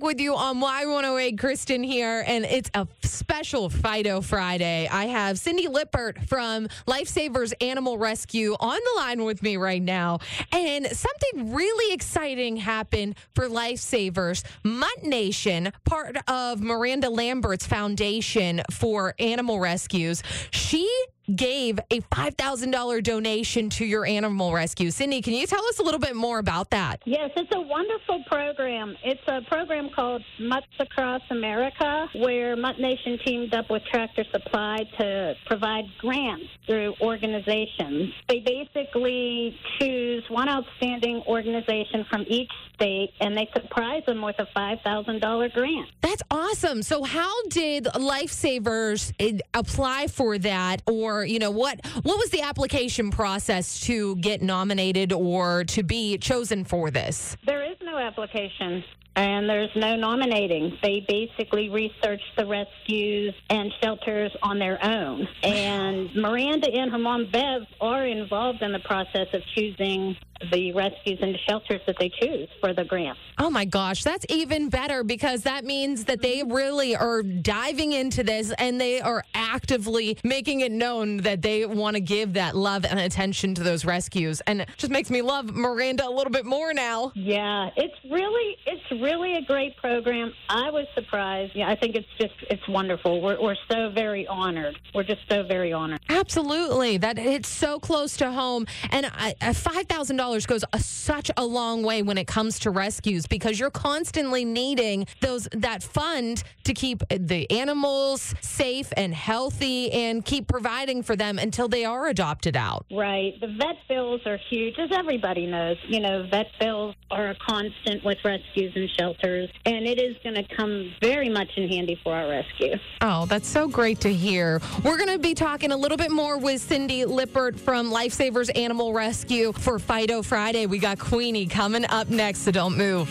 With you on Y108. Kristen here, and it's a special Fido Friday. I have Cindy Lippert from Lifesavers Animal Rescue on the line with me right now. And something really exciting happened for Lifesavers. Mutt Nation, part of Miranda Lambert's foundation for animal rescues, she gave a $5,000 donation to your animal rescue. Cindy, can you tell us a little bit more about that? Yes, it's a wonderful program. It's a program called Mutts Across America, where Mutt Nation teamed up with Tractor Supply to provide grants through organizations. They basically choose one outstanding organization from each state and they surprise them with a $5,000 grant. That's awesome. So, how did Lifesavers eh, apply for that or you know what what was the application process to get nominated or to be chosen for this? There no application and there's no nominating. They basically research the rescues and shelters on their own. And Miranda and her mom Bev are involved in the process of choosing the rescues and shelters that they choose for the grant. Oh my gosh, that's even better because that means that they really are diving into this and they are actively making it known that they want to give that love and attention to those rescues. And it just makes me love Miranda a little bit more now. Yeah, it's really it's really a great program. I was surprised. Yeah, I think it's just it's wonderful. We're we're so very honored. We're just so very honored. Absolutely. That it's so close to home and $5,000 dollars goes a, such a long way when it comes to rescues because you're constantly needing those that fund to keep the animals safe and healthy and keep providing for them until they are adopted out. Right. The vet bills are huge, as everybody knows. You know, vet bills are a constant with rescues and shelters, and it is going to come very much in handy for our rescue. Oh, that's so great to hear. We're going to be talking a little bit more with Cindy Lippert from Lifesavers Animal Rescue for Fido Friday. We got Queenie coming up next, so don't move.